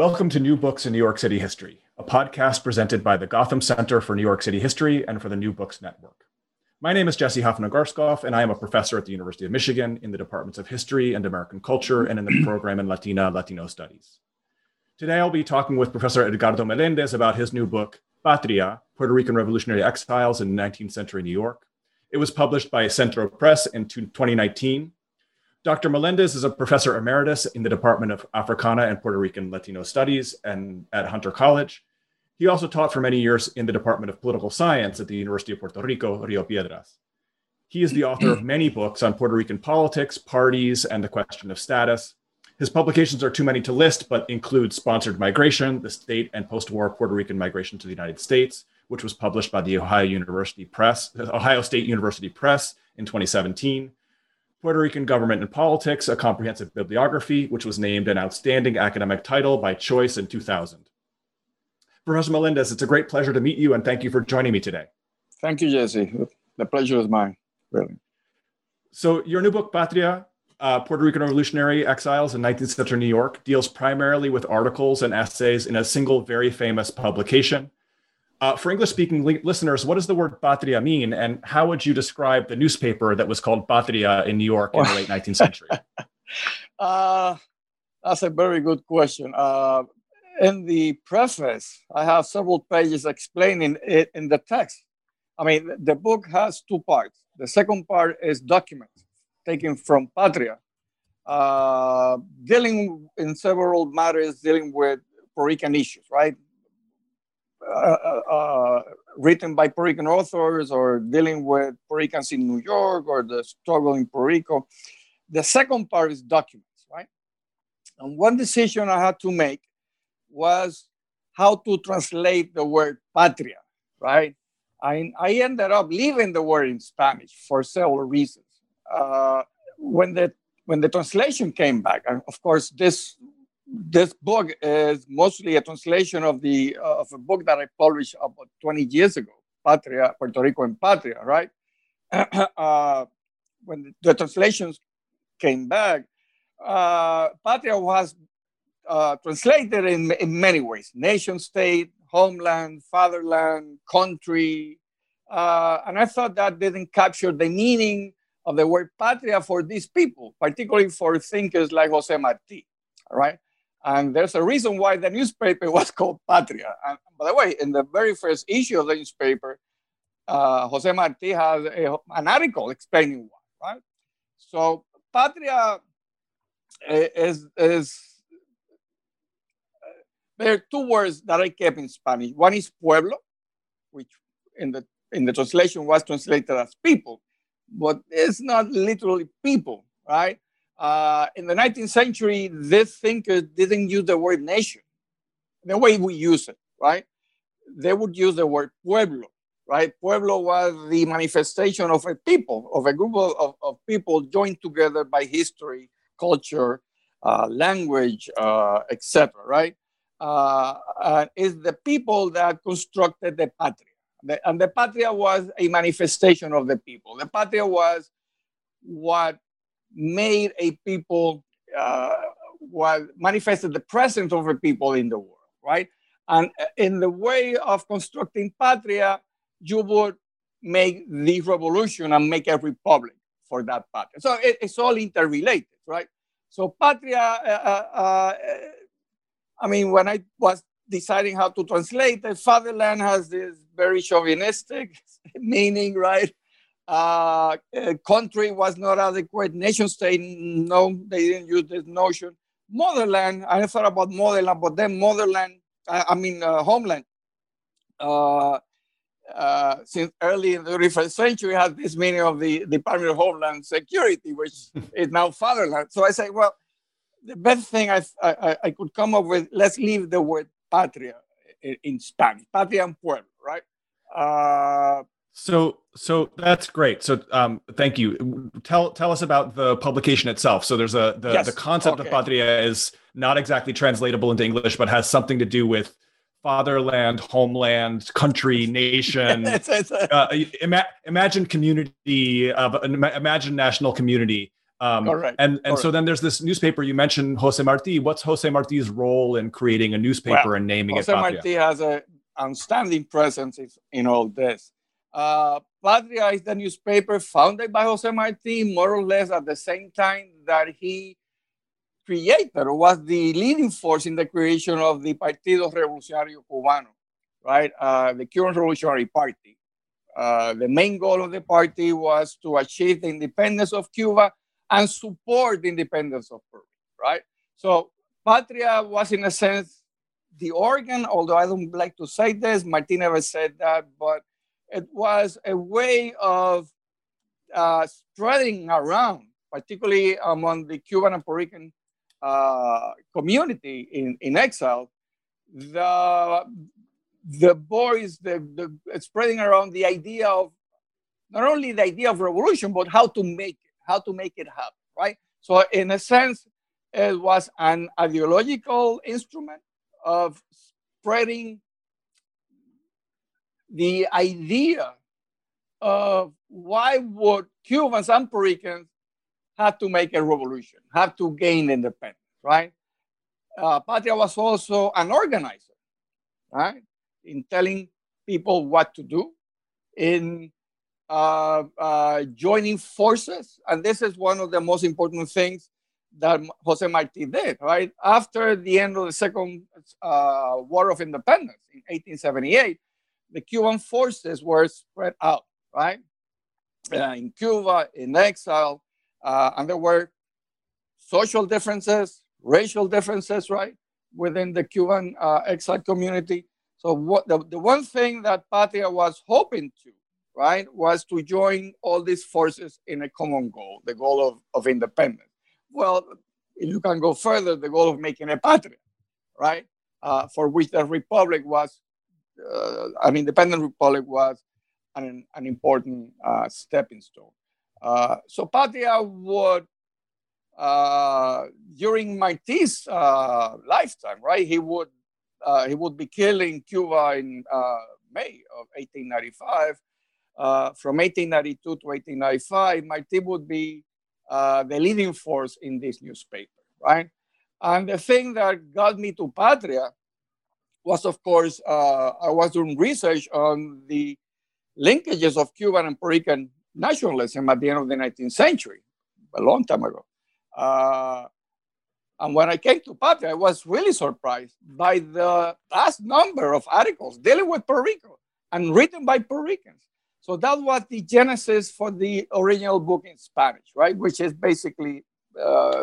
Welcome to New Books in New York City History, a podcast presented by the Gotham Center for New York City History and for the New Books Network. My name is Jesse Hoffnung-Garskof, and I am a professor at the University of Michigan in the departments of History and American Culture and in the program in Latina Latino Studies. Today, I'll be talking with Professor Edgardo Melendez about his new book, Patria Puerto Rican Revolutionary Exiles in 19th Century New York. It was published by Centro Press in 2019 Dr. Melendez is a professor emeritus in the Department of Africana and Puerto Rican Latino Studies and at Hunter College. He also taught for many years in the Department of Political Science at the University of Puerto Rico, Rio Piedras. He is the author of many books on Puerto Rican politics, parties, and the question of status. His publications are too many to list, but include Sponsored Migration, the State and Post-War Puerto Rican Migration to the United States, which was published by the Ohio University Press, Ohio State University Press in 2017, Puerto Rican Government and Politics, a comprehensive bibliography, which was named an outstanding academic title by Choice in 2000. Professor Melendez, it's a great pleasure to meet you and thank you for joining me today. Thank you, Jesse. The pleasure is mine, really. So, your new book, Patria, uh, Puerto Rican Revolutionary Exiles in 19th Century New York, deals primarily with articles and essays in a single very famous publication. Uh, for English speaking li- listeners, what does the word patria mean? And how would you describe the newspaper that was called Patria in New York in the late 19th century? uh, that's a very good question. Uh, in the preface, I have several pages explaining it in the text. I mean, the book has two parts. The second part is documents taken from Patria, uh, dealing in several matters dealing with Puerto Rican issues, right? Uh, uh, uh, written by Puerto Rican authors or dealing with Puerto Ricans in New York or the struggle in Puerto Rico. The second part is documents, right? And one decision I had to make was how to translate the word patria, right? I, I ended up leaving the word in Spanish for several reasons. Uh, when the when the translation came back, and of course this this book is mostly a translation of the uh, of a book that I published about 20 years ago, Patria, Puerto Rico and Patria, right? uh, when the, translations came back, uh, Patria was uh, translated in, in many ways: nation state, homeland, fatherland, country, uh, and I thought that didn't capture the meaning of the word patria for these people, particularly for thinkers like Jose Marti, right? And there's a reason why the newspaper was called Patria. And by the way, in the very first issue of the newspaper, uh, Jose Marti has a, an article explaining why, right? So Patria is, is uh, there are two words that I kept in Spanish. One is pueblo, which in the in the translation was translated as people, but it's not literally people, right? Uh, in the 19th century, these thinkers didn't use the word nation the way we use it, right? They would use the word pueblo, right? Pueblo was the manifestation of a people, of a group of, of people joined together by history, culture, uh, language, uh, etc., right? Uh, the people that constructed the patria. The, and the patria was a manifestation of the people. The patria was what made a people uh, what manifested the presence of a people in the world, right? And in the way of constructing patria, you would make the revolution and make a republic for that patria. So it, it's all interrelated, right? So patria, uh, uh, uh I mean, when I was deciding how to translate, the fatherland has this very chauvinistic meaning, right? Uh, country was not adequate. Nation state, no, they didn't use this notion. Motherland, I thought about motherland, but then motherland, I, I mean uh, homeland. Uh, uh, since early in the 21st century had this meaning of the Department of Homeland Security, which is now fatherland. So I say, well, the best thing I, I, I could come up with, let's leave the word patria in, in Spanish, patria and pueblo, right? So so that's great. So um, thank you. Tell tell us about the publication itself. So there's a the, yes. the concept okay. of patria is not exactly translatable into English, but has something to do with fatherland, homeland, country, nation. uh, ima- imagine community of imagine national community. Um, And and Correct. so then there's this newspaper you mentioned, Jose Marti. What's Jose Marti's role in creating a newspaper well, and naming Jose it? Jose Marti has an outstanding presence in all this. Uh, Patria is the newspaper founded by Jose Marti, more or less at the same time that he created or was the leading force in the creation of the Partido Revolucionario Cubano, right? Uh, the Cuban Revolutionary Party. Uh, the main goal of the party was to achieve the independence of Cuba and support the independence of Peru, right? So Patria was, in a sense, the organ, although I don't like to say this, Marti never said that, but it was a way of uh, spreading around, particularly among the Cuban and Puerto Rican uh, community in, in exile, the the voice, the, the spreading around the idea of not only the idea of revolution, but how to make it, how to make it happen, right? So in a sense, it was an ideological instrument of spreading the idea of why would Cubans and Puerto Ricans have to make a revolution, have to gain independence, right? Uh, Patria was also an organizer, right? In telling people what to do, in uh, uh, joining forces. And this is one of the most important things that Jose Marti did, right? After the end of the Second uh, War of Independence in 1878, the Cuban forces were spread out, right? Uh, in Cuba, in exile, uh, and there were social differences, racial differences, right, within the Cuban uh, exile community. So what the, the one thing that Patria was hoping to, right, was to join all these forces in a common goal, the goal of, of independence. Well, you can go further, the goal of making a patria, right, uh, for which the republic was uh, an independent republic was an, an important uh, stepping stone. Uh, so Patria would, during Marti's lifetime, right, he would he would be killed in Cuba in May of 1895. Uh, from 1892 to 1895, Marti would be uh, the leading force in this newspaper, right? And the thing that got me to Patria was, of course, uh, I was doing research on the linkages of Cuban and Puerto Rican nationalism at the end of the 19th century, a long time ago. Uh, and when I came to Patria, I was really surprised by the vast number of articles dealing with Puerto Rico and written by Puerto Ricans. So that was the genesis for the original book in Spanish, right? Which is basically uh,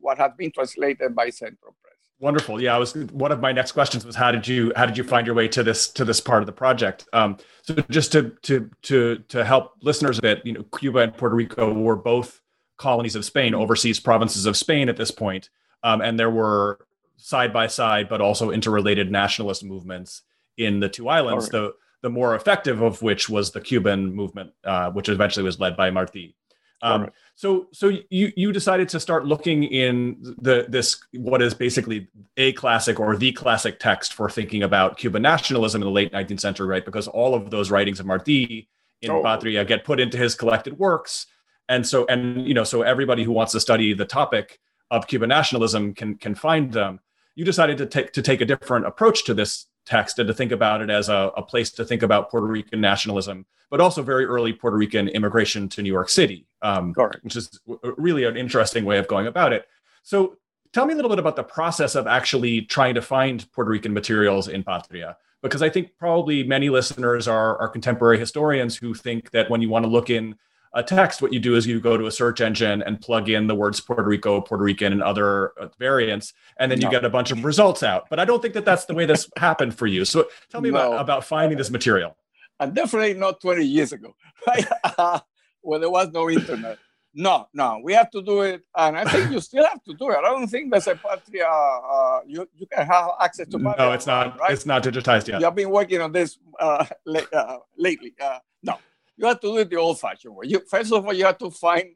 what has been translated by Centro. Wonderful. Yeah, I was one of my next questions was how did you how did you find your way to this to this part of the project? Um, so just to to to to help listeners a bit, you know, Cuba and Puerto Rico were both colonies of Spain, overseas provinces of Spain at this point, um, and there were side by side but also interrelated nationalist movements in the two islands. Right. The the more effective of which was the Cuban movement, uh, which eventually was led by Marti. Um, right. So, so you you decided to start looking in the this what is basically a classic or the classic text for thinking about Cuban nationalism in the late 19th century, right? Because all of those writings of Marti in oh. Patria get put into his collected works, and so and you know so everybody who wants to study the topic of Cuban nationalism can can find them. You decided to take to take a different approach to this text and to think about it as a, a place to think about Puerto Rican nationalism, but also very early Puerto Rican immigration to New York City, um, which is really an interesting way of going about it. So, tell me a little bit about the process of actually trying to find Puerto Rican materials in Patria, because I think probably many listeners are, are contemporary historians who think that when you want to look in a text, what you do is you go to a search engine and plug in the words Puerto Rico, Puerto Rican, and other uh, variants, and then no. you get a bunch of results out. But I don't think that that's the way this happened for you. So tell me no. about, about finding this material. And definitely not 20 years ago, right? when there was no internet. No, no, we have to do it, and I think you still have to do it. I don't think there's a patria. Uh, you you can have access to. Patria, no, it's not. Right? It's not digitized yet. You've been working on this uh, uh, lately. Uh, no, you have to do it the old-fashioned way. You, first of all, you have to find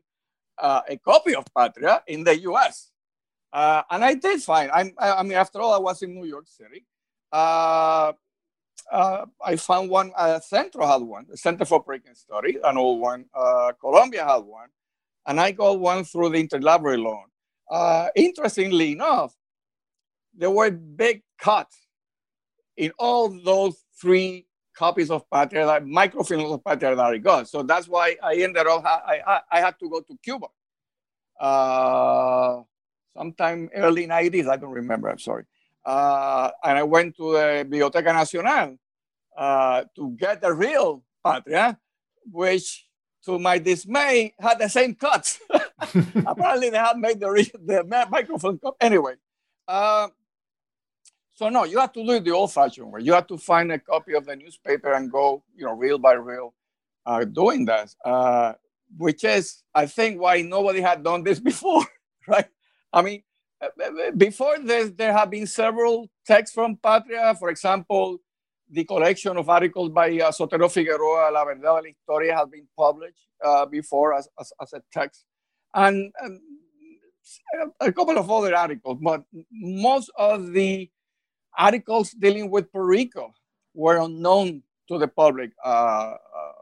uh, a copy of Patria in the U.S. Uh, and I did find. I'm, I, mean, after all, I was in New York City. Uh, uh, I found one. Uh, Centro had one. The Center for Puerto Rican Study, an old one. Uh, Columbia had one, and I got one through the interlibrary loan. Interestingly enough, there were big cuts in all those three copies of Patria, microfilms of Patria that I got. So that's why I ended up. I I, I had to go to Cuba. Uh, sometime early 90s, I don't remember, I'm sorry. Uh, and I went to the Biblioteca Nacional uh, to get the real Patria, which to my dismay had the same cuts. Apparently they had made the, the microfilm cut. Anyway, uh, so no, you have to do it the old-fashioned way. You have to find a copy of the newspaper and go, you know, reel by reel, uh, doing that. Uh, which is, I think, why nobody had done this before, right? I mean, uh, uh, before this, there have been several texts from Patria. For example, the collection of articles by uh, Sotero Figueroa, La Verdad de la Historia, has been published uh, before as, as, as, a text. And um, a couple of other articles, but most of the articles dealing with Puerto Rico were unknown to the public uh, uh,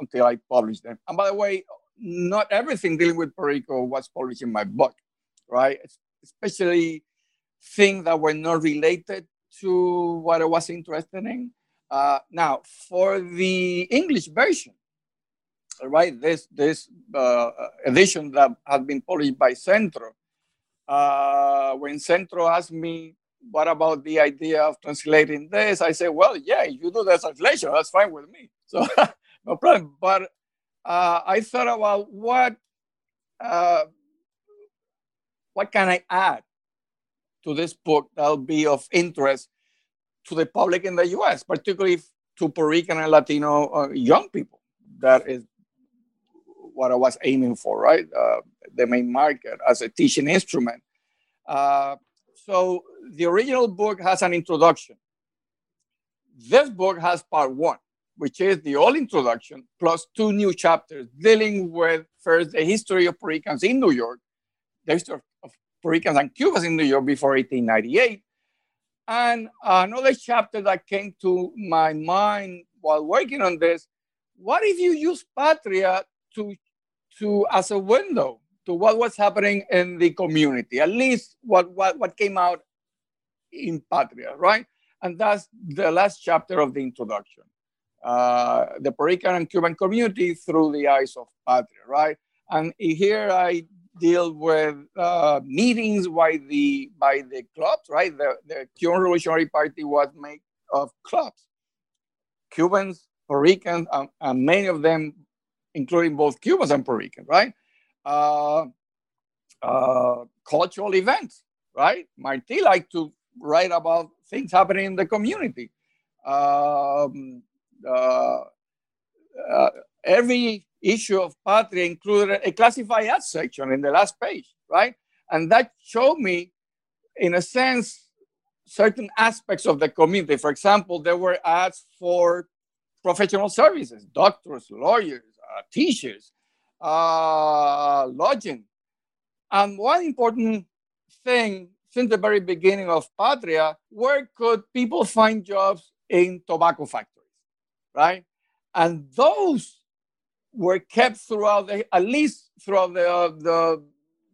until I published them. And by the way, not everything dealing with Puerto Rico was published in my book right? Especially things that were not related to what I was interested in. Uh, now, for the English version, right, this this uh, edition that had been published by Centro, uh, when Centro asked me, what about the idea of translating this? I said, well, yeah, you do the translation, that's fine with me. So no problem. But uh, I thought about what uh, what can I add to this book that'll be of interest to the public in the US, particularly to Puerto Rican and Latino uh, young people? That is what I was aiming for, right? Uh, the main market as a teaching instrument. Uh, so the original book has an introduction. This book has part one, which is the old introduction, plus two new chapters dealing with first the history of Puerto Ricans in New York, the history of Puerto Ricans and Cubans in New York before 1898. And another chapter that came to my mind while working on this, what if you use Patria to, to as a window to what was happening in the community, at least what, what, what came out in Patria, right? And that's the last chapter of the introduction. Uh, the Puerto Rican and Cuban community through the eyes of Patria, right? And here I deal with uh, meetings by the by the clubs, right? The, the Cuban Revolutionary Party was made of clubs, Cubans, Puerto Ricans, um, and many of them, including both Cubans and Puerto Ricans, right? Uh, uh, cultural events, right? Martí liked to write about things happening in the community. Um, uh, uh, every issue of Patria included a classified ads section in the last page, right? And that showed me, in a sense, certain aspects of the community. For example, there were ads for professional services, doctors, lawyers, uh, teachers, uh, lodging. And one important thing since the very beginning of Patria, where could people find jobs in tobacco factories, right? And those were kept throughout the, at least throughout the, uh, the,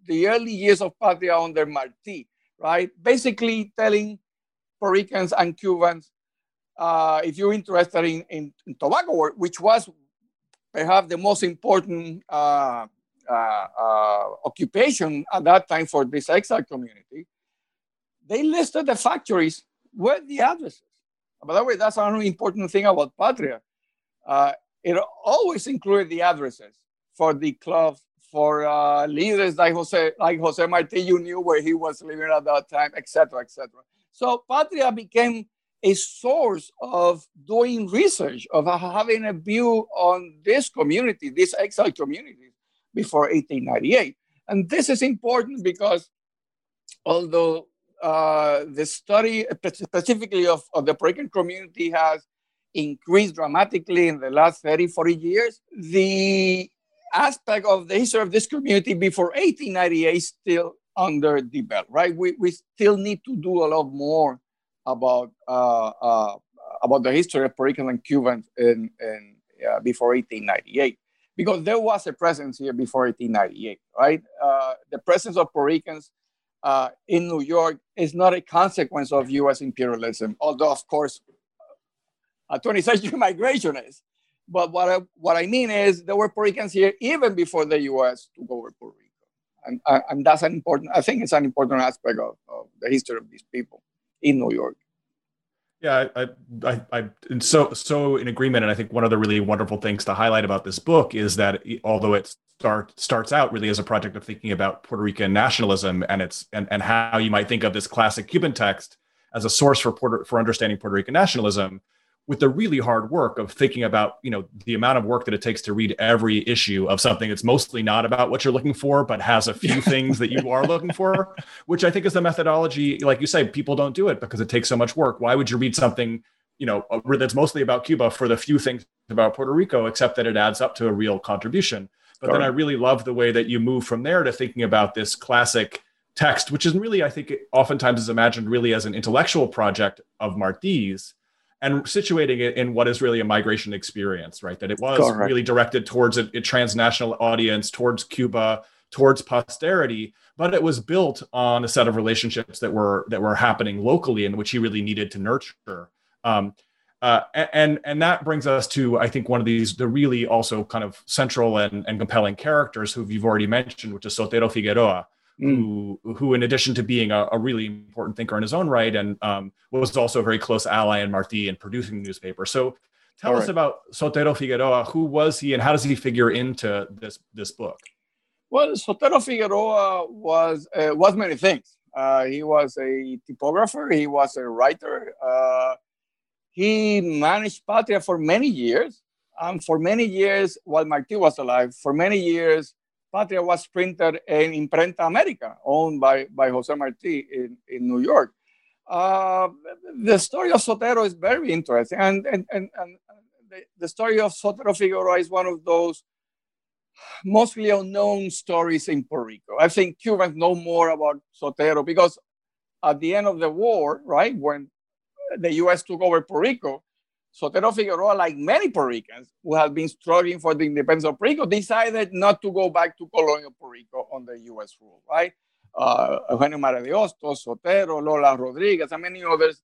the early years of Patria under Martí, right? Basically telling Puerto Ricans and Cubans, uh, if you're interested in, in, in, tobacco work, which was perhaps the most important uh, uh, uh, occupation at that time for this exile community, they listed the factories with the addresses. By the way, that's another important thing about Patria. Uh, it always included the addresses for the club, for uh, leaders like Jose, like Jose Martí, you knew where he was living at that time, etc., etc. So Patria became a source of doing research, of having a view on this community, this exile community before 1898. And this is important because although uh, the study specifically of, of the Puerto community has increased dramatically in the last 30, 40 years, the aspect of the history of this community before 1898 is still under developed, right? We, we still need to do a lot more about uh, uh, about the history of Puerto Rican and Cubans in, in uh, before 1898, because there was a presence here before 1898, right? Uh, the presence of Puerto Ricans uh, in New York is not a consequence of U.S. imperialism, although of course, a 20th century migration is. But what I, what I mean is there were Puerto Ricans here even before the U.S. took over Puerto Rico, and, and that's an important. I think it's an important aspect of, of the history of these people in New York. Yeah, I, I, I, am so so in agreement, and I think one of the really wonderful things to highlight about this book is that although it start starts out really as a project of thinking about Puerto Rican nationalism and its and, and how you might think of this classic Cuban text as a source for Puerto, for understanding Puerto Rican nationalism, with the really hard work of thinking about you know the amount of work that it takes to read every issue of something that's mostly not about what you're looking for but has a few things that you are looking for which i think is the methodology like you say people don't do it because it takes so much work. Why would you read something you know uh, that's mostly about cuba for the few things about puerto rico except that it adds up to a real contribution? But then i really love the way that you move from there to thinking about this classic text which is really i think oftentimes is imagined really as an intellectual project of marti's and situating it in what is really a migration experience, right? That it was Correct. really directed towards a, a, transnational audience, towards Cuba, towards posterity, but it was built on a set of relationships that were that were happening locally, and which he really needed to nurture. Um, uh, and and that brings us to I think one of these the really also kind of central and, and compelling characters who you've already mentioned, which is Sotero Figueroa, mm. who who in addition to being a, a, really important thinker in his own right and um, was also a very close ally in Marti in producing the newspaper. So tell All us right. about Sotero Figueroa. Who was he and how does he figure into this this book? Well, Sotero Figueroa was uh, was many things. Uh, he was a typographer. He was a writer. Uh, he managed Patria for many years. Um, for many years, while Marti was alive, for many years, Patria was printed in Imprenta America, owned by, by Jose Marti in, in New York. Uh, the story of Sotero is very interesting. And, and, and, and the, the, story of Sotero Figueroa is one of those mostly unknown stories in Puerto Rico. I think Cubans know more about Sotero because at the end of the war, right, when the US took over Puerto Rico, Sotero Figueroa, like many Puerto Ricans who have been struggling for the independence of Puerto Rico, decided not to go back to colonial Puerto Rico under U.S. rule, right? Uh, Eugenio María de Hostos, Sotero, Lola Rodriguez, and many others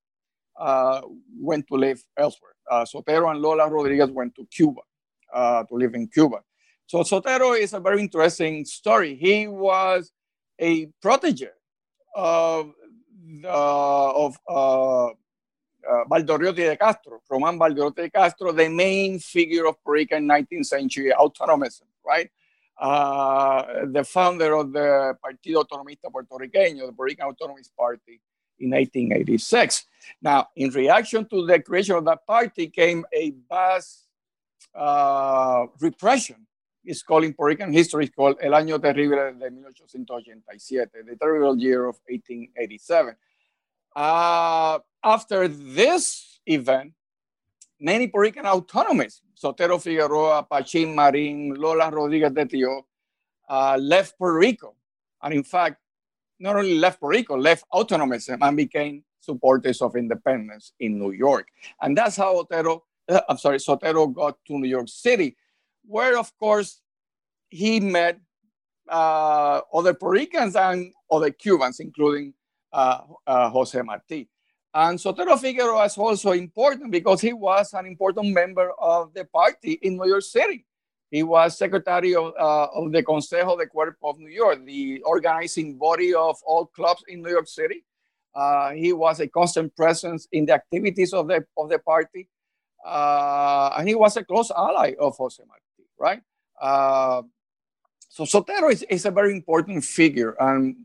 uh, went to live elsewhere. Uh, Sotero and Lola Rodriguez went to Cuba uh, to live in Cuba. So Sotero is a very interesting story. He was a protege of, the, of uh, Baldorioty de Castro, Roman Baldorioty de Castro, the main figure of Puerto Rican 19th century autonomism, right? Uh, the founder of the Partido Autonomista Puertorriqueño, the Puerto Rican Autonomist Party in 1886. Now, in reaction to the creation of that party came a vast uh, repression. It's called in Puerto Rican history, it's called El Año Terrible de 1887, the terrible year of 1887. Uh, after this event, many Puerto Rican autonomists, Sotero Figueroa, Pachín Marín, Lola Rodriguez de Tio, uh, left Puerto Rico. And in fact, not only left Puerto Rico, left autonomism and became supporters of independence in New York. And that's how Otero, uh, I'm sorry, Sotero got to New York City, where, of course, he met uh, other Puerto Ricans and other Cubans, including Jose Marti. And Sotero Figueroa is also important because he was an important member of the party in New York City. He was secretary of, uh, of the Consejo de Cuerpo of New York, the organizing body of all clubs in New York City. Uh, he was a constant presence in the activities of the, of the party. Uh, and he was a close ally of Jose Marti, right? Uh, so Sotero is, is a very important figure. And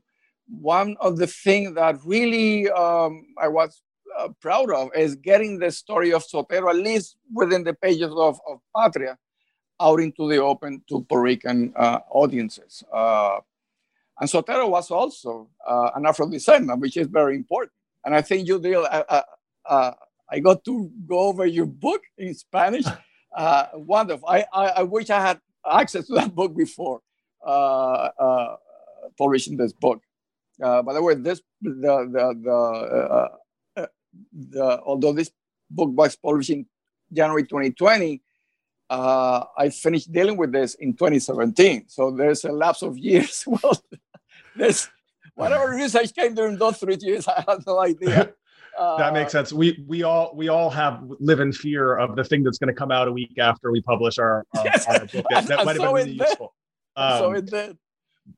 one of the things that really um, I was uh, proud of is getting the story of Sotero, at least within the pages of, of Patria, out into the open to Puerto Rican uh, audiences. Uh, and Sotero was also uh, an Afro descendant, which is very important. And I think you deal, uh, uh, uh, I got to go over your book in Spanish. wonderful. I, I, I, wish I had access to that book before publishing this book. By the way, this the the the, the although this book was published in January 2020, uh, I finished dealing with this in 2017. So there's a lapse of years. well, there's whatever research came during those three years, I have no idea. Uh, that makes sense. We we all we all have live in fear of the thing that's going to come out a week after we publish our, our, yes. our book. That, that might have been really useful. Um, so it did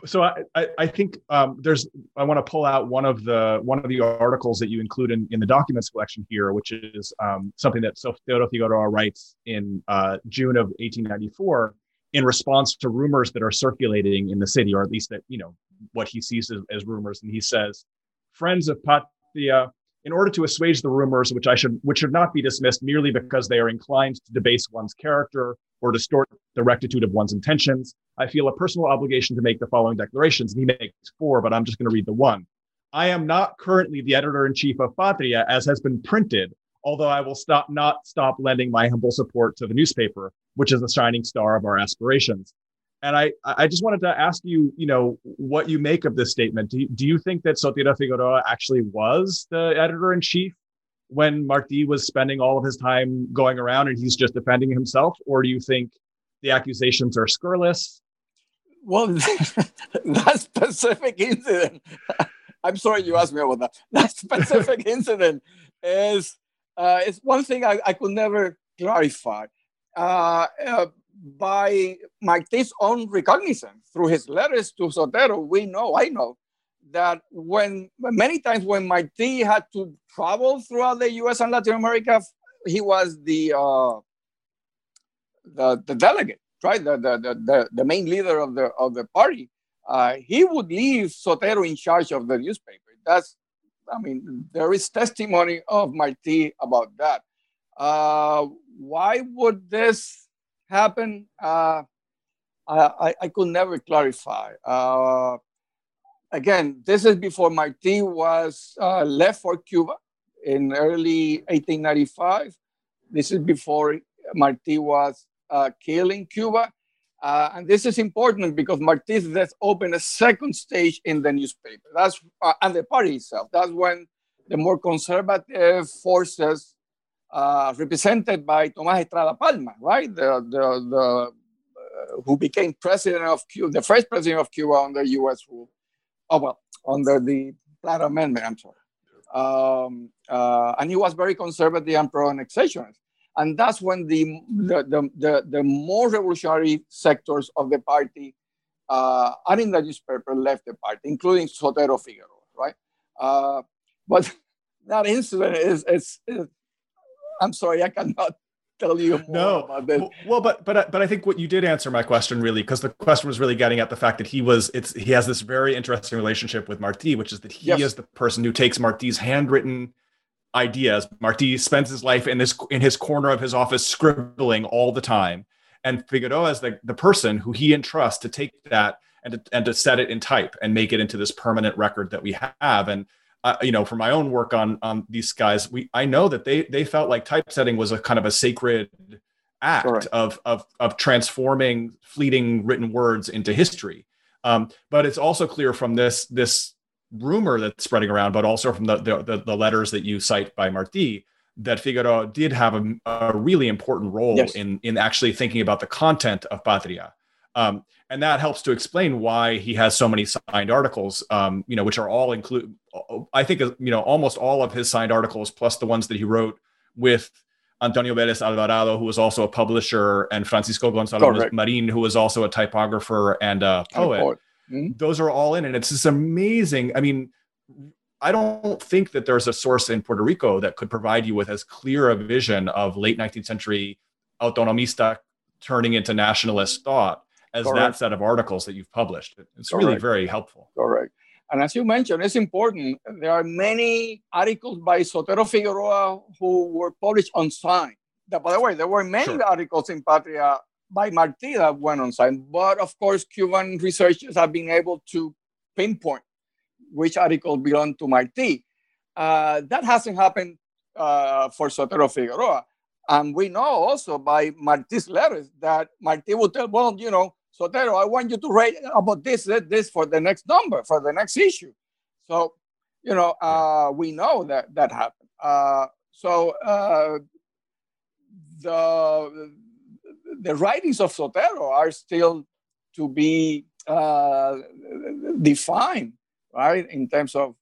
so I, I, think um, there's I want to pull out one of the one of the articles that you include in, in the documents collection here, which is um, something that Sotero Figueroa writes in uh, June of 1894 in response to rumors that are circulating in the city, or at least that you know what he sees as, as rumors, and he says, "Friends of Patria, in order to assuage the rumors, which I should which should not be dismissed merely because they are inclined to debase one's character or distort the rectitude of one's intentions." I feel a personal obligation to make the following declarations. And he makes four, but I'm just going to read the one. I am not currently the editor in chief of Patria, as has been printed, although I will stop not stop lending my humble support to the newspaper, which is the shining star of our aspirations. And I, I just wanted to ask you, you know, what you make of this statement. Do you, do you think that Sotero Figueroa actually was the editor in chief when Martí was spending all of his time going around and he's just defending himself? Or do you think the accusations are scurrilous well, that specific incident, I'm sorry you asked me about that. That specific incident is uh, is one thing I, I could never clarify. Uh, uh, by Martí's own recognizance through his letters to Sotero, we know, I know, that when many times when Martí had to travel throughout the U.S. and Latin America, he was the uh, the, the delegate right, the, the, the, the main leader of the, of the party, uh, he would leave Sotero in charge of the newspaper. That's, I mean, there is testimony of Martí about that. Uh, why would this happen? Uh, I, I could never clarify. Uh, again, this is before Martí was uh, left for Cuba in early 1895. This is before Martí was uh, killed in Cuba. Uh, and this is important because Martí's death opened a second stage in the newspaper. That's uh, and the party itself. That's when the more conservative forces, uh, represented by Tomás Estrada Palma, right, the the, the uh, who became president of Cuba, the first president of Cuba under U.S. rule. Oh well, under the Platt Amendment. I'm sorry. Um, uh, and he was very conservative and pro-annexationist. And that's when the, the, the, the, more revolutionary sectors of the party uh, and in the newspaper left the party, including Sotero Figueroa, right? Uh, but that incident is, is, is, I'm sorry, I cannot tell you no. Well, but but uh, but I think what you did answer my question really, because the question was really getting at the fact that he was it's he has this very interesting relationship with Martí, which is that he yes. is the person who takes Martí's handwritten ideas. Martí spends his life in this in his corner of his office scribbling all the time. And Figueroa is the, the person who he entrusts to take that and to, and to set it in type and make it into this permanent record that we have. And uh, you know, for my own work on on these guys, we I know that they they felt like typesetting was a kind of a sacred act of of of transforming fleeting written words into history. Um, but it's also clear from this this rumor that's spreading around, but also from the, the, the letters that you cite by Martí, that Figueroa did have a, a really important role yes. in, in actually thinking about the content of Patria. Um, and that helps to explain why he has so many signed articles, um, you know, which are all include. I think you know almost all of his signed articles, plus the ones that he wrote with Antonio Vélez Alvarado, who was also a publisher, and Francisco Gonzalo Marin, who was also a typographer and a poet. Mm-hmm. Those are all in, and it's just amazing. I mean, I don't think that there's a source in Puerto Rico that could provide you with as clear a vision of late 19th century autonomista turning into nationalist thought as Correct. that set of articles that you've published. It's Correct. really very helpful. Correct. And as you mentioned, it's important. There are many articles by Sotero Figueroa who were published on sign. By the way, there were many sure. articles in Patria by Martí that went on site. But of course, Cuban researchers have been able to pinpoint which article belonged to Martí. Uh, that hasn't happened uh, for Sotero Figueroa. And we know also by Martí's letters that Martí would tell, well, you know, Sotero, I want you to write about this, this for the next number, for the next issue. So, you know, uh, we know that that happened. Uh, so uh, the the writings of Sotero are still to be uh, defined, right, in terms of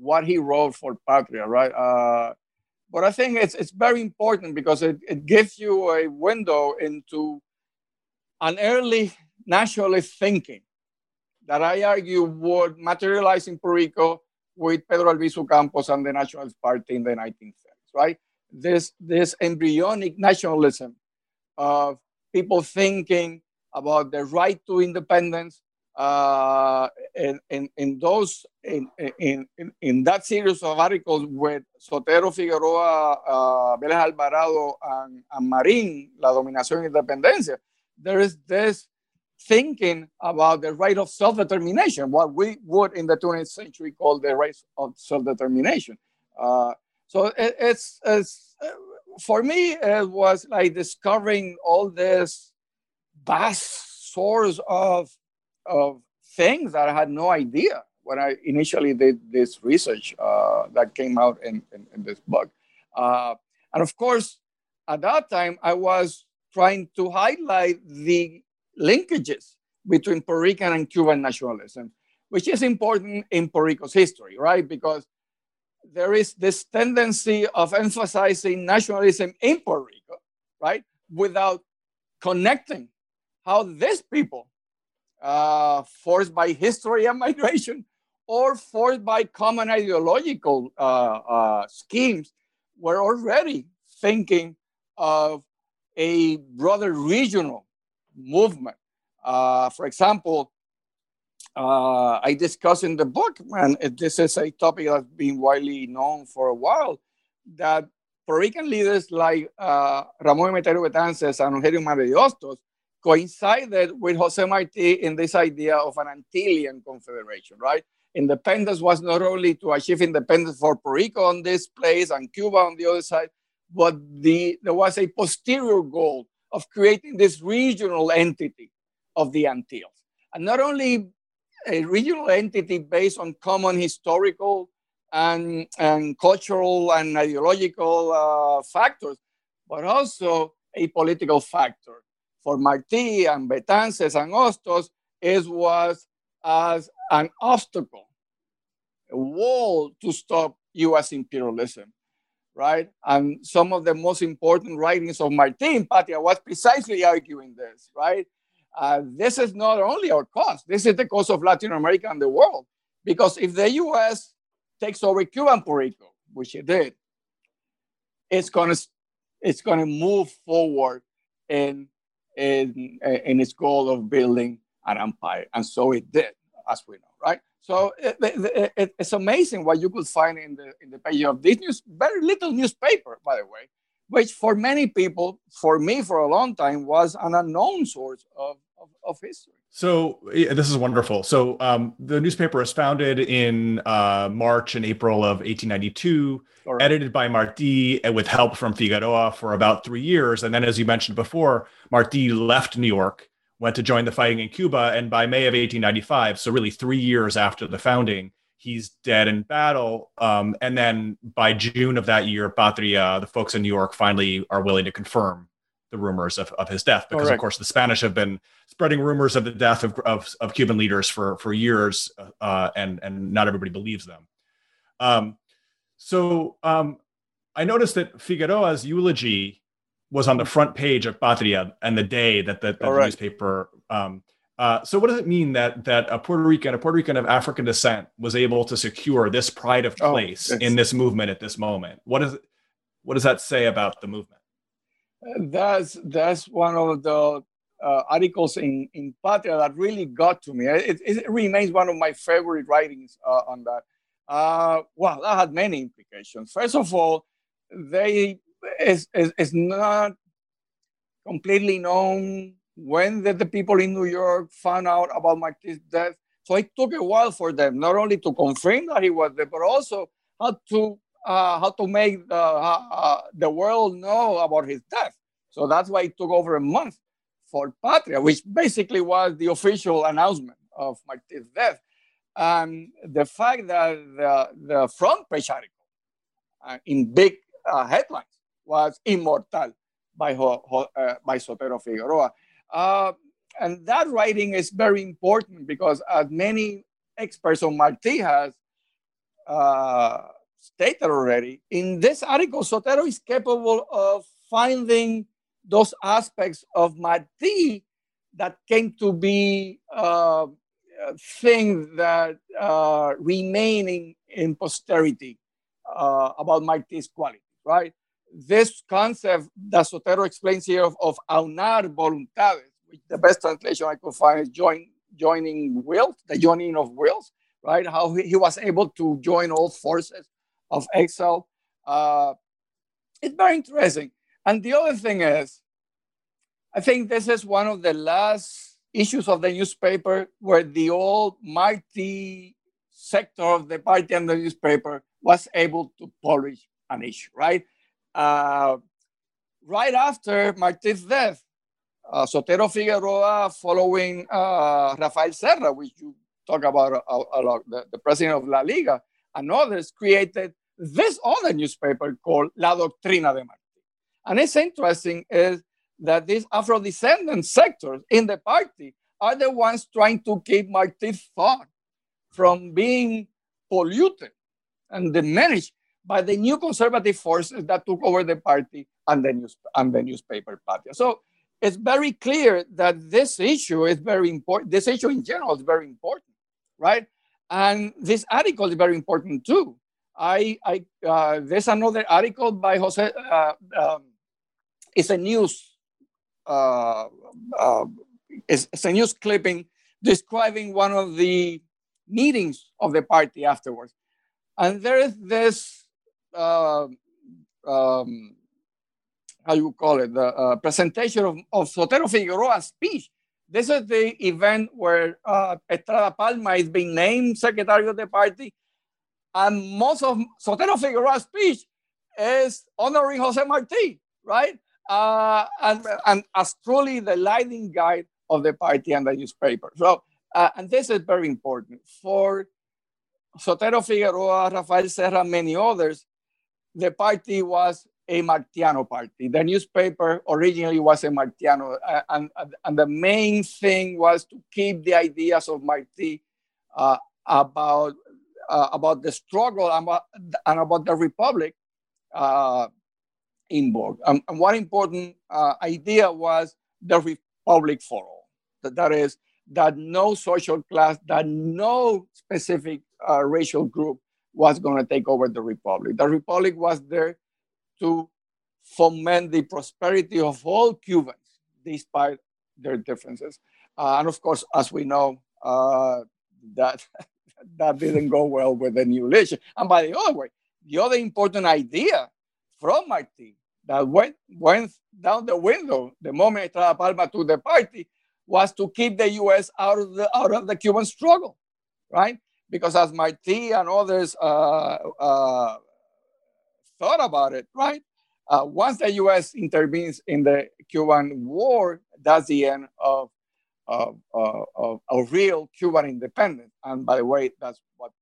what he wrote for Patria, right? Uh, but I think it's it's very important because it, it gives you a window into an early nationalist thinking that I argue would materialize in Puerto Rico with Pedro Albizu Campos and the Nationalist Party in the 1930s, right? This, this embryonic nationalism of people thinking about the right to independence uh, in, in, in those in, in, in, that series of articles with Sotero Figueroa, uh, Vélez Alvarado, and, and Marín, La Dominación y Independencia, there is this thinking about the right of self-determination, what we would in the 20th century call the right of self-determination. Uh, so it, it's, it's for me, it was like discovering all this vast source of, of things that I had no idea when I initially did this research uh, that came out in, in, in this book. Uh, and of course, at that time, I was trying to highlight the linkages between Puerto Rican and Cuban nationalism, which is important in Puerto Rico's history, right? Because there is this tendency of emphasizing nationalism in Puerto Rico, right? Without connecting how these people, uh, forced by history and migration or forced by common ideological uh, uh, schemes, were already thinking of a broader regional movement uh, for example, uh, I discuss in the book, and this is a topic that's been widely known for a while, that Puerto Rican leaders like uh, Ramon Emeterio Betances and de Hostos coincided with Jose Marti in this idea of an Antillean confederation, right? Independence was not only to achieve independence for Puerto Rico on this place and Cuba on the other side, but the, there was a posterior goal of creating this regional entity of the Antilles. And not only a regional entity based on common historical and, and cultural and ideological uh, factors, but also a political factor. For Martí and Betances and Hostos, it was as an obstacle, a wall to stop US imperialism, right? And some of the most important writings of Martí in Patria was precisely arguing this, right? uh, this is not only our cost, this is the cost of Latin America and the world. Because if the US takes over Cuba and Puerto Rico, which it did, it's gonna it's gonna move forward in in in its goal of building an empire, and so it did, as we know, right? So it, it, it, it's amazing what you could find in the in the page of this news, very little newspaper, by the way, which for many people, for me for a long time, was an unknown source of, of, of history. So yeah, this is wonderful. So um, the newspaper was founded in uh, March and April of 1892, right. edited by Martí with help from Figueroa for about three years. And then, as you mentioned before, Martí left New York, went to join the fighting in Cuba, and by May of 1895, so really three years after the founding, he's dead in battle. Um, and then by June of that year, Patria, the folks in New York, finally are willing to confirm the rumors of, of his death because, Correct. of course, the Spanish have been spreading rumors of the death of, of, of Cuban leaders for, for years, uh, and, and not everybody believes them. Um, so um, I noticed that Figueroa's eulogy was on the front page of Patria and the day that the, that newspaper um, uh, so what does it mean that that a Puerto Rican, a Puerto Rican of African descent, was able to secure this pride of oh, place oh, in this movement at this moment? What is what does that say about the movement? That's that's one of the uh, articles in in Patria that really got to me. It, it remains one of my favorite writings uh, on that. Uh, well, that had many implications. First of all, they is is, not completely known. When did the people in New York found out about Marti's death? So it took a while for them not only to confirm that he was there, but also how to uh, how to make the, uh, uh, the world know about his death. So that's why it took over a month for Patria, which basically was the official announcement of Marti's death. And the fact that the, the front page article uh, in big uh, headlines was Immortal by, uh, by Sotero Figueroa. Uh, and that writing is very important because as many experts on Marti has uh, stated already, in this article, Sotero is capable of finding those aspects of Marti that came to be uh, things that uh, remain in, in posterity uh, about Marti's quality, right? This concept that Sotero explains here of, of aunar voluntades, which the best translation I could find is join, joining wills, the joining of wills, right? How he, he was able to join all forces of exile. Uh, it's very interesting. And the other thing is, I think this is one of the last issues of the newspaper where the old mighty sector of the party and the newspaper was able to publish an issue, right? Uh, right after Marti's death, uh, Sotero Figueroa, following uh, Rafael Serra, which you talk about a, a lot, the, the, president of La Liga, and others created this other newspaper called La Doctrina de Marti. And it's interesting is that these Afro-descendant sectors in the party are the ones trying to keep Marti's thought from being polluted and diminished by the new conservative forces that took over the party and the, news, and the newspaper party. So it's very clear that this issue is very important. This issue in general is very important, right? And this article is very important too. I, I uh, there's another article by Jose. Uh, um, it's a news. Uh, uh, it's, it's a news clipping describing one of the meetings of the party afterwards, and there is this. Uh, um, how you call it, the uh, presentation of, of Sotero Figueroa's speech. This is the event where uh, Estrada Palma is being named secretary of the party. And most of Sotero Figueroa's speech is honoring Jose Marti, right? Uh, and, and as truly the leading guide of the party and the newspaper. So, uh, and this is very important. For Sotero Figueroa, Rafael Serra, many others, the party was a Martiano party. The newspaper originally was a Martiano, uh, and, and the main thing was to keep the ideas of Marti uh, about, uh, about the struggle and about, and about the republic uh, in vogue. Um, and one important uh, idea was the republic for all. That, that is, that no social class, that no specific uh, racial group was going to take over the republic. The republic was there to foment the prosperity of all Cubans despite their differences. Uh, and of course, as we know, uh, that that didn't go well with the new leadership. And by the other way, the other important idea from Marti that went, went down the window the moment Estrada Palma to the party was to keep the U.S. out of the out of the Cuban struggle, right? Because as Marti and others uh, uh, thought about it, right? Uh, once the U.S. intervenes in the Cuban war, that's the end of of, of, of real Cuban independence. And by the way, that's what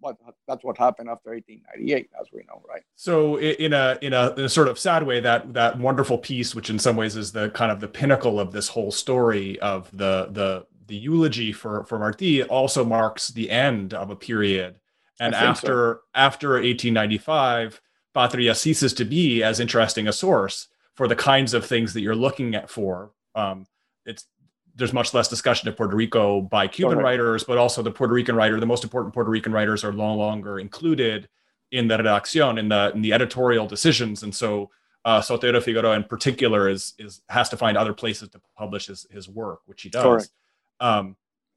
what that's what happened after 1898, as we know, right? So, in a, in a in a sort of sad way, that that wonderful piece, which in some ways is the kind of the pinnacle of this whole story of the the the eulogy for for Marti, also marks the end of a period. And after so. after 1895 Patria ceases to be as interesting a source for the kinds of things that you're looking at for. Um, it's there's much less discussion of Puerto Rico by Cuban writers, but also the Puerto Rican writer, the most important Puerto Rican writers are no longer included in the redacción, in the in the editorial decisions, and so uh, Sotero Figueroa in particular is is has to find other places to publish his his work, which he does. Um,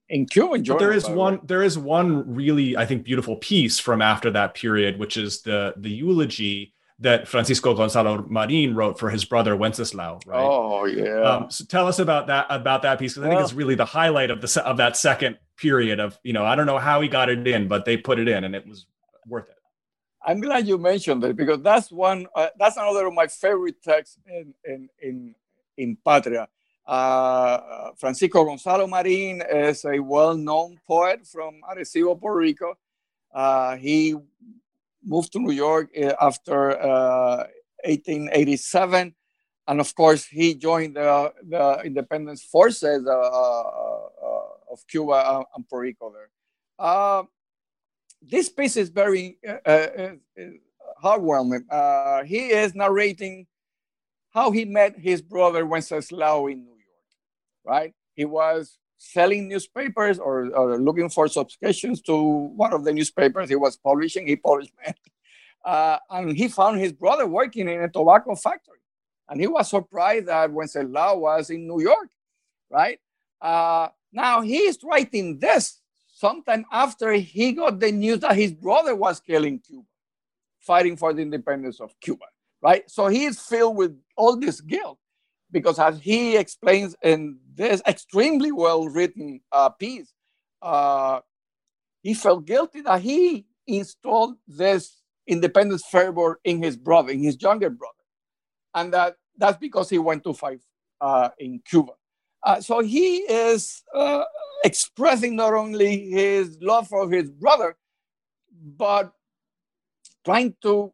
in Cuban But there is one there is one really I think beautiful piece from after that period, which is the the eulogy that Francisco Gonzalo Marin wrote for his brother Wenceslao. Right? Oh yeah. Um, so tell us about that about that piece because I think it's really the highlight of the of that second period of you know I don't know how he got it in, but they put it in and it was worth it. I'm glad you mentioned it because that's one uh, that's another of my favorite texts in in in in Patria. Uh, Francisco Gonzalo Marin is a well-known poet from Arecibo, Puerto Rico. Uh, he moved to New York uh, after 1887. Uh, and of course, he joined the, the independence forces uh, of Cuba and Puerto Rico there. this piece is very heartwarming. he is narrating how he met his brother Wenceslao in New York, right? He was selling newspapers or, or, looking for subscriptions to one of the newspapers he was publishing. He published, uh, and he found his brother working in a tobacco factory, and he was surprised that Wenceslao was in New York, right? Uh, now he's writing this sometime after he got the news that his brother was killing Cuba, fighting for the independence of Cuba, right? So he is filled with all this guilt because as he explains in this extremely well written uh, piece, uh, he felt guilty that he installed this independence fervor in his brother, in his younger brother. And that, that's because he went to fight uh, in Cuba. Uh, so he is uh, expressing not only his love for his brother, but trying to,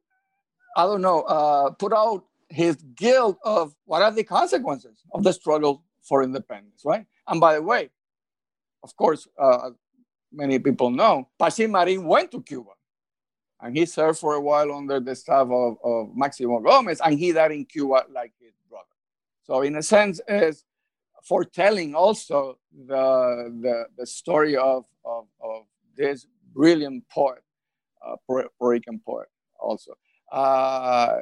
I don't know, uh, put out his guilt of what are the consequences of the struggle for independence, right? And by the way, of course, uh, many people know, Pachín Marín went to Cuba and he served for a while under the staff of, of Maximo Gomez and he died in Cuba like his brother. So in a sense, is foretelling also the, the, the story of, of, of this brilliant poet, uh, Puerto Rican poet also. Uh,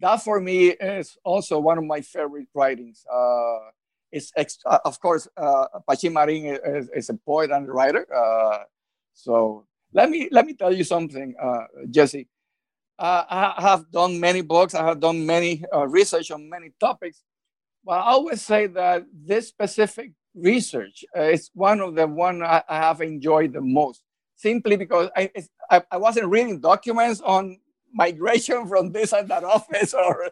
that for me is also one of my favorite writings. Uh, it's uh, of course uh, Pachín Marín is, is, a poet and writer. Uh, so let me let me tell you something, uh, Jesse. Uh, I have done many books. I have done many uh, research on many topics, but I always say that this specific research is one of the one I, I have enjoyed the most, simply because I, I, I wasn't reading documents on migration from this and that office or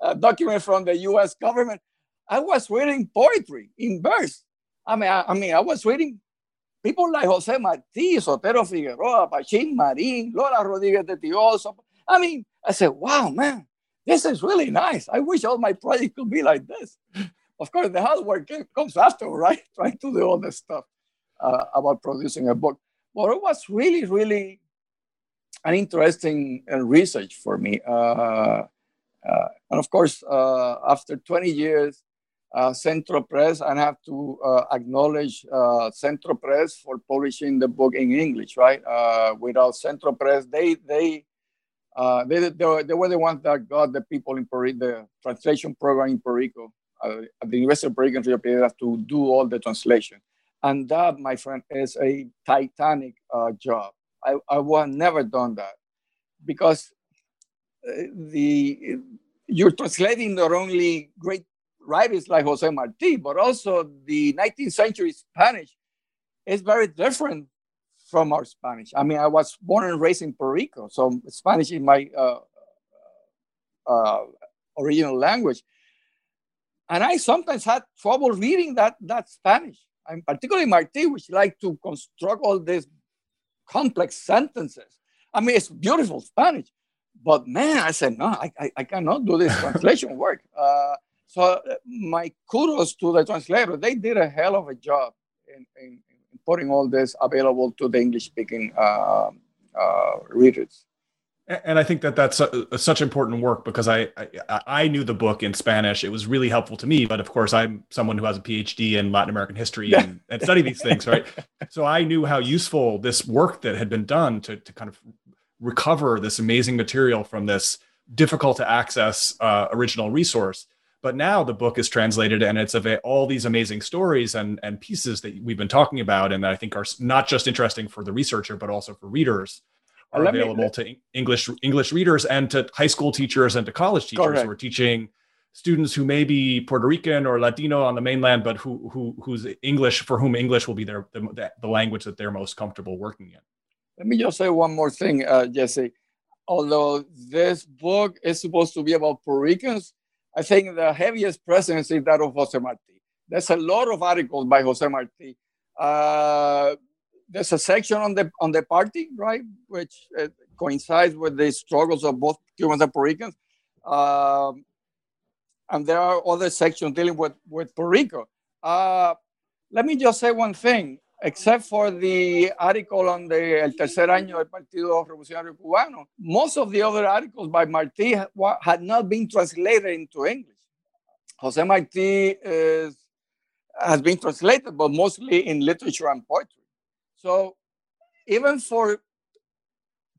a document from the U.S. government. I was reading poetry in verse. I mean, I, I mean, I was reading people like Jose Marti, Sotero Figueroa, Pachín Marín, Laura Rodriguez de Tioso. I mean, I said, wow, man, this is really nice. I wish all my projects could be like this. Of course, the hard work comes after, right? Trying to do all this stuff uh, about producing a book. But it was really, really an interesting uh, research for me. Uh, uh, and of course, after 20 years, Centro Press, and I have to acknowledge Centro Press for publishing the book in English, right? without Centro Press, they, they, uh, they, they, they, were the ones that got the people in Puerto the translation program in Puerto Rico, uh, at the University of Puerto Rico to do all the translation. And that, my friend, is a titanic uh, job. I, I would never done that because uh, the you're translating not only great writers like Jose Marti, but also the 19th century Spanish is very different from our Spanish. I mean, I was born and raised in Puerto Rico, so Spanish is my uh, uh, original language. And I sometimes had trouble reading that, that Spanish. I'm particularly Marti, which like to construct all these complex sentences. I mean, it's beautiful Spanish, but man, I said, no, I, I, I cannot do this translation work. Uh, so uh, my kudos to the translator. They did a hell of a job in, in, in putting all this available to the English speaking uh, uh, readers and I think that that's a, a, such important work because I, I, I knew the book in Spanish. It was really helpful to me, but of course I'm someone who has a PhD in Latin American history and, and study these things, right? So I knew how useful this work that had been done to to kind of recover this amazing material from this difficult to access uh, original resource. But now the book is translated and it's of all these amazing stories and and pieces that we've been talking about and that I think are not just interesting for the researcher but also for readers are available me, to English English readers and to high school teachers and to college teachers correct. who are teaching students who may be Puerto Rican or Latino on the mainland, but who who whose English for whom English will be their the, the language that they're most comfortable working in. Let me just say one more thing, uh, Jesse. Although this book is supposed to be about Puerto Ricans, I think the heaviest presence is that of Jose Marti. There's a lot of articles by Jose Marti. Uh, there's a section on the on the party, right, which uh, coincides with the struggles of both Cubans and Puerto Ricans. Um, and there are other sections dealing with, with Puerto Rico. Uh, let me just say one thing, except for the article on the El Tercer Año del Partido Revolucionario Cubano, most of the other articles by Marti had not been translated into English. Jose Marti is, has been translated, but mostly in literature and poetry. So even for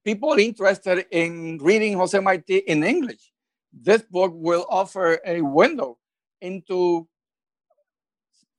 people interested in reading Jose Marti in English, this book will offer a window into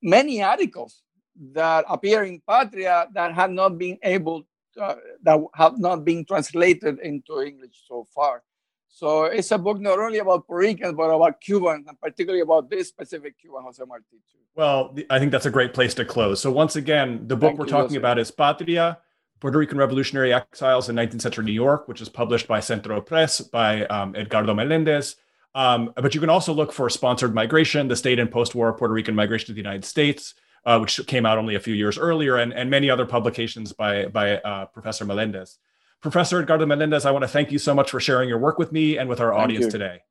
many articles that appear in Patria that have not been able uh, that have not been translated into English so far. So it's a book not only about Puerto Ricans, but about Cubans, and particularly about this specific Cuban, Jose Marti. Too. Well, I think that's a great place to close. So once again, the book Thank we're talking about is Patria, Puerto Rican Revolutionary Exiles in 19th Century New York, which is published by Centro Press by um, Edgardo Melendez. Um, but you can also look for Sponsored Migration, the state and post war Puerto Rican migration to the United States, uh, which came out only a few years earlier, and, and many other publications by, by uh, Professor Melendez. Professor Edgardo Melendez, I want to thank you so much for sharing your work with me and with our thank audience you. today.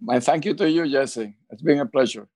My thank you to you, Jesse. It's been a pleasure.